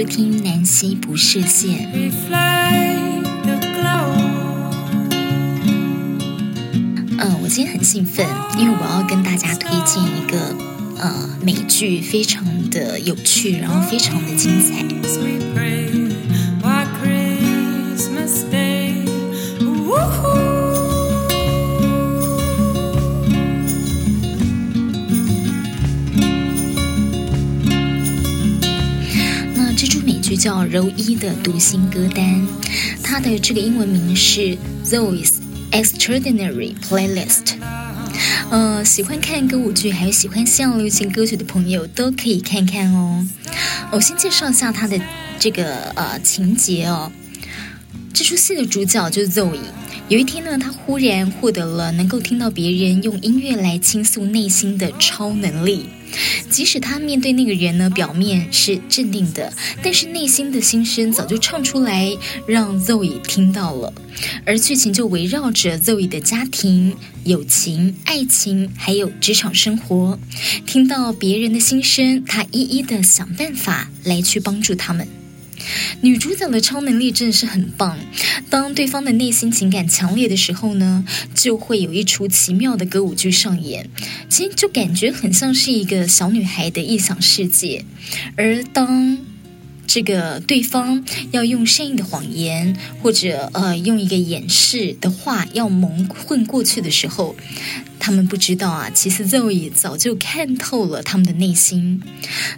收听南溪不设限。嗯，我今天很兴奋，因为我要跟大家推荐一个呃美剧，非常的有趣，然后非常的精彩。叫柔一的读心歌单，它的这个英文名是 Zoe's Extraordinary Playlist。呃，喜欢看歌舞剧还有喜欢西洋流行歌曲的朋友都可以看看哦。我先介绍一下它的这个呃情节哦。这出戏的主角就是 Zoe。有一天呢，他忽然获得了能够听到别人用音乐来倾诉内心的超能力。即使他面对那个人呢，表面是镇定的，但是内心的心声早就唱出来，让 Zoe 听到了。而剧情就围绕着 Zoe 的家庭、友情、爱情，还有职场生活。听到别人的心声，他一一的想办法来去帮助他们。女主角的超能力真的是很棒。当对方的内心情感强烈的时候呢，就会有一出奇妙的歌舞剧上演。其实就感觉很像是一个小女孩的异想世界。而当这个对方要用善意的谎言，或者呃用一个掩饰的话要蒙混过去的时候，他们不知道啊，其实 Zoe 早就看透了他们的内心。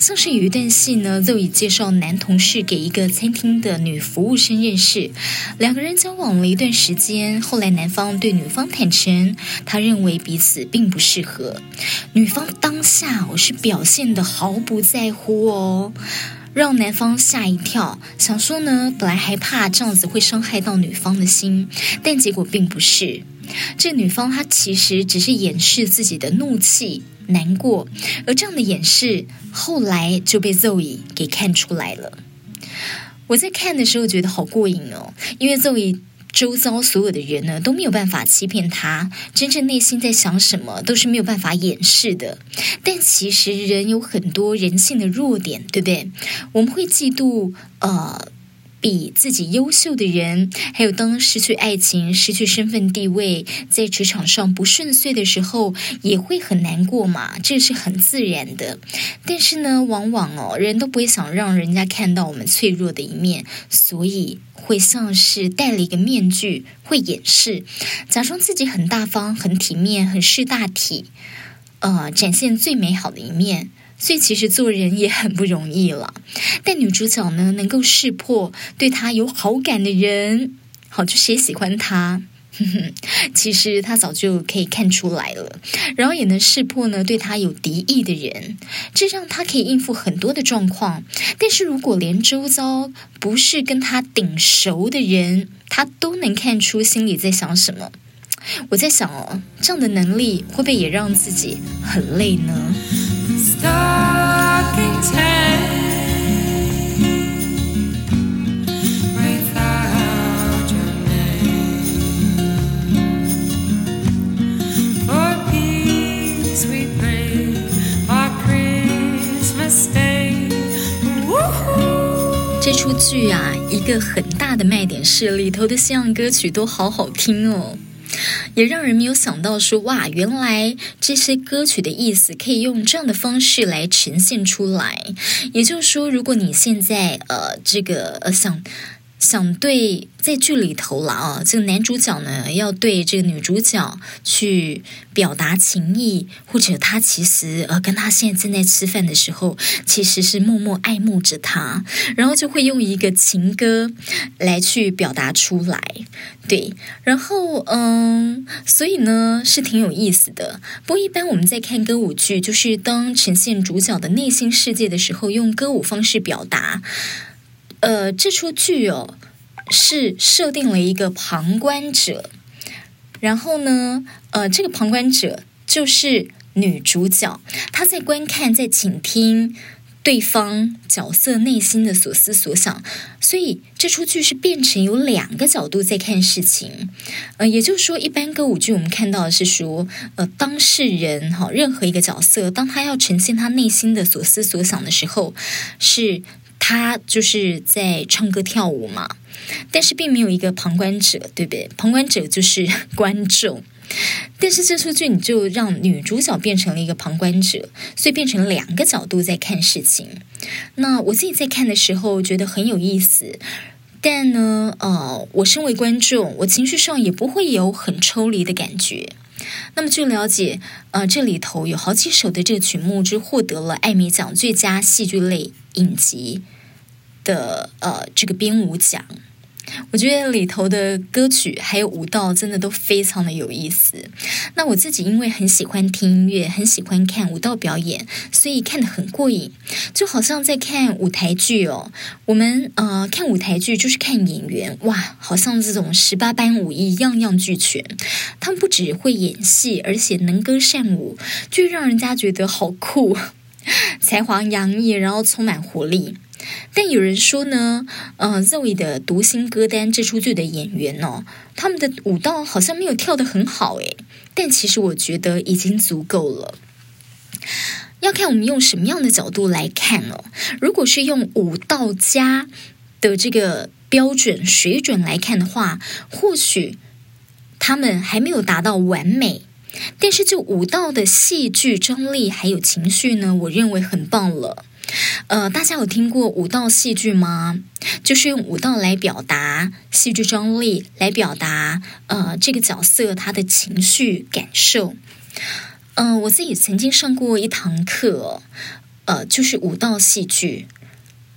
像是有一段戏呢，Zoe 介绍男同事给一个餐厅的女服务生认识，两个人交往了一段时间，后来男方对女方坦诚，他认为彼此并不适合。女方当下我是表现得毫不在乎哦，让男方吓一跳，想说呢，本来害怕这样子会伤害到女方的心，但结果并不是。这女方她其实只是掩饰自己的怒气、难过，而这样的掩饰后来就被 Zoe 给看出来了。我在看的时候觉得好过瘾哦，因为 Zoe 周遭所有的人呢都没有办法欺骗他，真正内心在想什么都是没有办法掩饰的。但其实人有很多人性的弱点，对不对？我们会嫉妒，呃。比自己优秀的人，还有当失去爱情、失去身份地位，在职场上不顺遂的时候，也会很难过嘛，这是很自然的。但是呢，往往哦，人都不会想让人家看到我们脆弱的一面，所以会像是戴了一个面具，会掩饰，假装自己很大方、很体面、很识大体，呃，展现最美好的一面。所以其实做人也很不容易了，但女主角呢，能够识破对她有好感的人，好，就谁喜欢她，哼哼，其实她早就可以看出来了，然后也能识破呢对她有敌意的人，这让她可以应付很多的状况。但是如果连周遭不是跟她顶熟的人，她都能看出心里在想什么，我在想哦，这样的能力会不会也让自己很累呢？歌剧啊，一个很大的卖点是里头的西洋歌曲都好好听哦。也让人没有想到说，哇，原来这些歌曲的意思可以用这样的方式来呈现出来。也就是说，如果你现在呃这个呃想。想对在剧里头了啊，这个男主角呢要对这个女主角去表达情意，或者他其实呃跟他现在正在吃饭的时候，其实是默默爱慕着他，然后就会用一个情歌来去表达出来，对，然后嗯，所以呢是挺有意思的。不过一般我们在看歌舞剧，就是当呈现主角的内心世界的时候，用歌舞方式表达。呃，这出剧哦，是设定了一个旁观者，然后呢，呃，这个旁观者就是女主角，她在观看，在倾听对方角色内心的所思所想，所以这出剧是变成有两个角度在看事情。呃，也就是说，一般歌舞剧我们看到的是说，呃，当事人哈，任何一个角色，当他要呈现他内心的所思所想的时候，是。他就是在唱歌跳舞嘛，但是并没有一个旁观者，对不对？旁观者就是 观众。但是这出剧你就让女主角变成了一个旁观者，所以变成两个角度在看事情。那我自己在看的时候觉得很有意思，但呢，呃，我身为观众，我情绪上也不会有很抽离的感觉。那么据了解，呃，这里头有好几首的这个曲目就获得了艾美奖最佳戏剧类影集的呃这个编舞奖。我觉得里头的歌曲还有舞蹈真的都非常的有意思。那我自己因为很喜欢听音乐，很喜欢看舞蹈表演，所以看得很过瘾，就好像在看舞台剧哦。我们呃看舞台剧就是看演员，哇，好像这种十八般武艺样样俱全。他们不只会演戏，而且能歌善舞，就让人家觉得好酷，才华洋溢，然后充满活力。但有人说呢，呃，Zoe 的读心歌单这出剧的演员哦，他们的舞蹈好像没有跳得很好诶，但其实我觉得已经足够了。要看我们用什么样的角度来看哦。如果是用舞蹈家的这个标准水准来看的话，或许他们还没有达到完美，但是就舞蹈的戏剧张力还有情绪呢，我认为很棒了。呃，大家有听过舞蹈戏剧吗？就是用舞蹈来表达戏剧张力，来表达呃这个角色他的情绪感受。嗯、呃，我自己曾经上过一堂课，呃，就是舞蹈戏剧。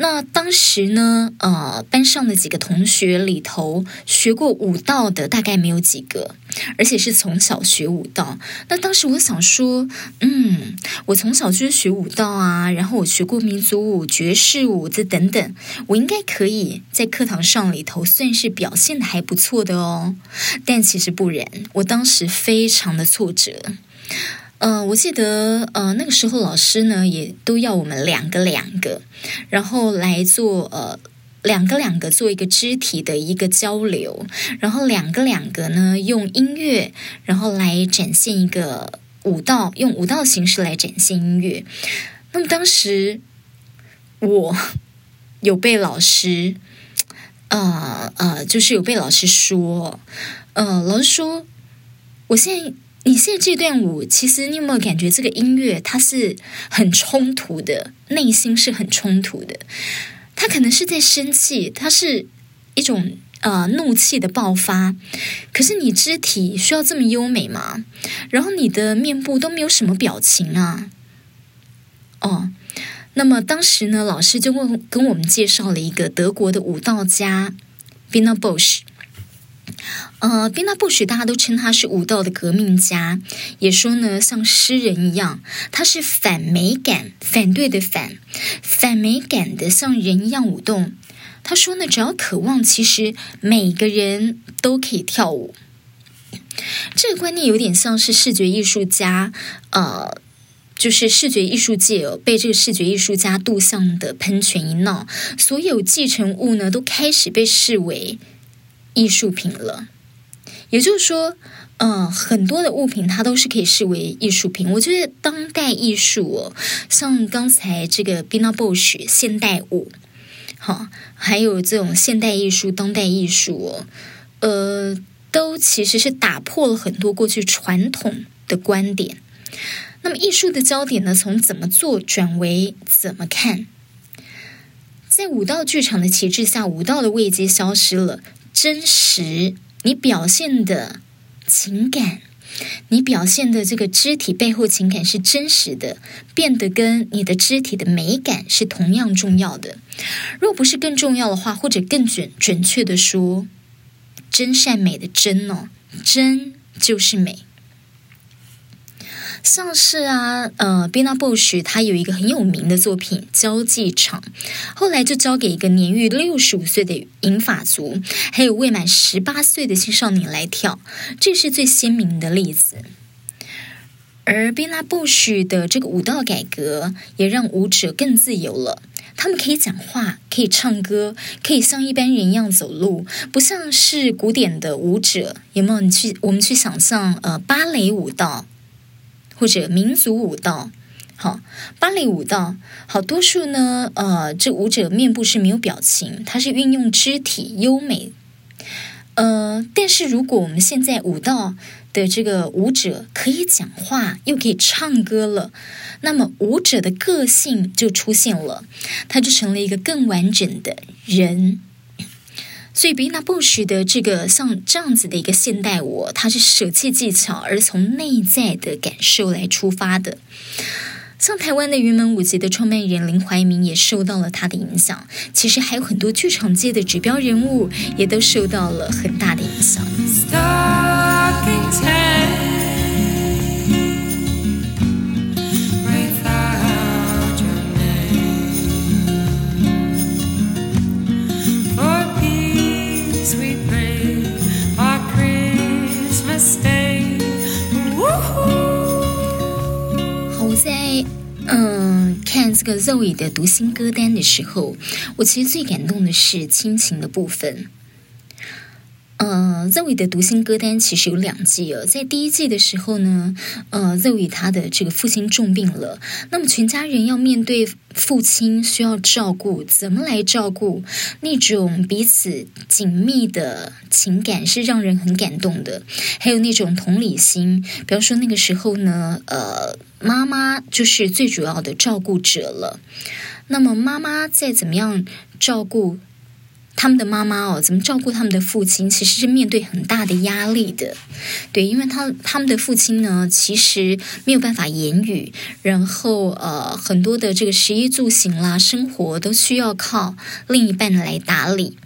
那当时呢，呃，班上的几个同学里头学过舞蹈的大概没有几个，而且是从小学舞蹈。那当时我想说，嗯，我从小就是学舞蹈啊，然后我学过民族舞、爵士舞这等等，我应该可以在课堂上里头算是表现的还不错的哦。但其实不然，我当时非常的挫折。呃，我记得呃那个时候老师呢也都要我们两个两个，然后来做呃两个两个做一个肢体的一个交流，然后两个两个呢用音乐，然后来展现一个舞蹈，用舞蹈形式来展现音乐。那么当时我有被老师，呃呃，就是有被老师说，呃，老师说我现在。你现在这段舞，其实你有没有感觉这个音乐它是很冲突的，内心是很冲突的。他可能是在生气，它是一种呃怒气的爆发。可是你肢体需要这么优美吗？然后你的面部都没有什么表情啊。哦，那么当时呢，老师就问跟我们介绍了一个德国的舞蹈家，Bina Bush。呃，宾纳布什大家都称他是舞蹈的革命家，也说呢像诗人一样，他是反美感、反对的反、反美感的像人一样舞动。他说呢，只要渴望，其实每个人都可以跳舞。这个观念有点像是视觉艺术家，呃，就是视觉艺术界哦，被这个视觉艺术家杜象的喷泉一闹，所有继承物呢都开始被视为。艺术品了，也就是说，嗯、呃，很多的物品它都是可以视为艺术品。我觉得当代艺术哦，像刚才这个 Bina Bush 现代舞，好，还有这种现代艺术、当代艺术哦，呃，都其实是打破了很多过去传统的观点。那么，艺术的焦点呢，从怎么做转为怎么看？在舞蹈剧场的旗帜下，舞蹈的位阶消失了。真实，你表现的情感，你表现的这个肢体背后情感是真实的，变得跟你的肢体的美感是同样重要的。若不是更重要的话，或者更准准确的说，真善美的真哦，真就是美。像是啊，呃，Bina Bush 他有一个很有名的作品《交际场》，后来就交给一个年逾六十五岁的银发族，还有未满十八岁的青少年来跳，这是最鲜明的例子。而 Bina Bush 的这个舞蹈改革，也让舞者更自由了，他们可以讲话，可以唱歌，可以像一般人一样走路，不像是古典的舞者，有没有？你去，我们去想象，呃，芭蕾舞蹈。或者民族舞蹈，好，芭蕾舞蹈，好多数呢，呃，这舞者面部是没有表情，它是运用肢体优美。呃，但是如果我们现在舞蹈的这个舞者可以讲话，又可以唱歌了，那么舞者的个性就出现了，他就成了一个更完整的人。所以，比纳布什的这个像这样子的一个现代舞，它是舍弃技巧，而从内在的感受来出发的。像台湾的云门舞集的创办人林怀民也受到了他的影响，其实还有很多剧场界的指标人物也都受到了很大的影响。这个 Zoe 的读心歌单的时候，我其实最感动的是亲情的部分。呃，Zoe 的读心歌单其实有两季哦。在第一季的时候呢，呃，Zoe 他的这个父亲重病了，那么全家人要面对父亲需要照顾，怎么来照顾？那种彼此紧密的情感是让人很感动的，还有那种同理心。比方说那个时候呢，呃，妈妈就是最主要的照顾者了，那么妈妈再怎么样照顾。他们的妈妈哦，怎么照顾他们的父亲？其实是面对很大的压力的，对，因为他他们的父亲呢，其实没有办法言语，然后呃，很多的这个食衣住行啦，生活都需要靠另一半来打理，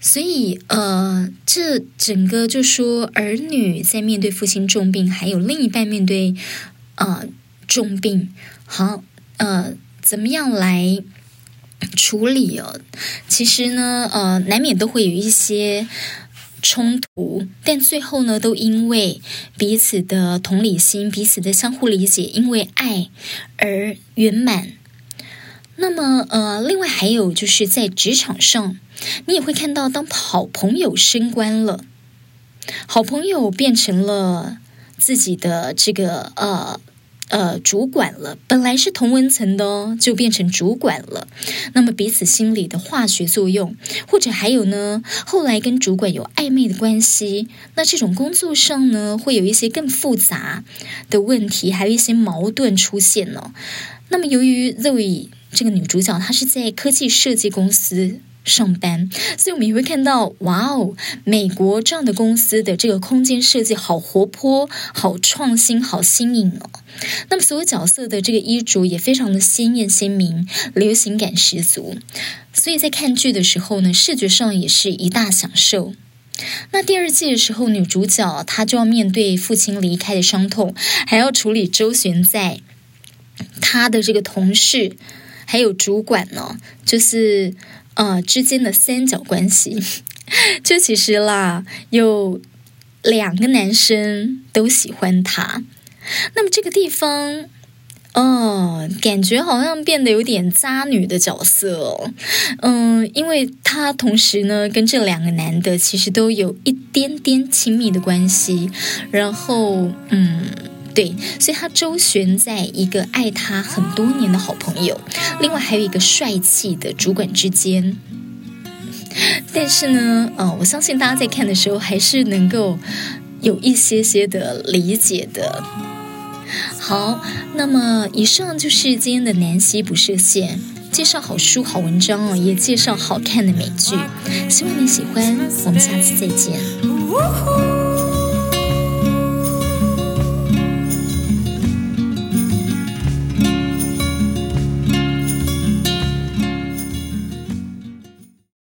所以呃，这整个就说儿女在面对父亲重病，还有另一半面对呃重病，好呃，怎么样来？处理哦，其实呢，呃，难免都会有一些冲突，但最后呢，都因为彼此的同理心、彼此的相互理解，因为爱而圆满。那么，呃，另外还有就是在职场上，你也会看到，当好朋友升官了，好朋友变成了自己的这个呃。呃，主管了，本来是同文层的哦，就变成主管了。那么彼此心里的化学作用，或者还有呢，后来跟主管有暧昧的关系，那这种工作上呢，会有一些更复杂的问题，还有一些矛盾出现呢。那么由于 Zoe 这个女主角，她是在科技设计公司。上班，所以我们也会看到，哇哦，美国这样的公司的这个空间设计好活泼、好创新、好新颖哦。那么所有角色的这个衣着也非常的鲜艳鲜明，流行感十足。所以在看剧的时候呢，视觉上也是一大享受。那第二季的时候，女主角她就要面对父亲离开的伤痛，还要处理周旋在她的这个同事还有主管呢，就是。呃，之间的三角关系，就其实啦，有两个男生都喜欢他。那么这个地方，哦，感觉好像变得有点渣女的角色哦。嗯，因为他同时呢，跟这两个男的其实都有一点点亲密的关系。然后，嗯。对，所以他周旋在一个爱他很多年的好朋友，另外还有一个帅气的主管之间。但是呢，呃，我相信大家在看的时候还是能够有一些些的理解的。好，那么以上就是今天的南希不设限，介绍好书、好文章哦，也介绍好看的美剧，希望你喜欢。我们下次再见。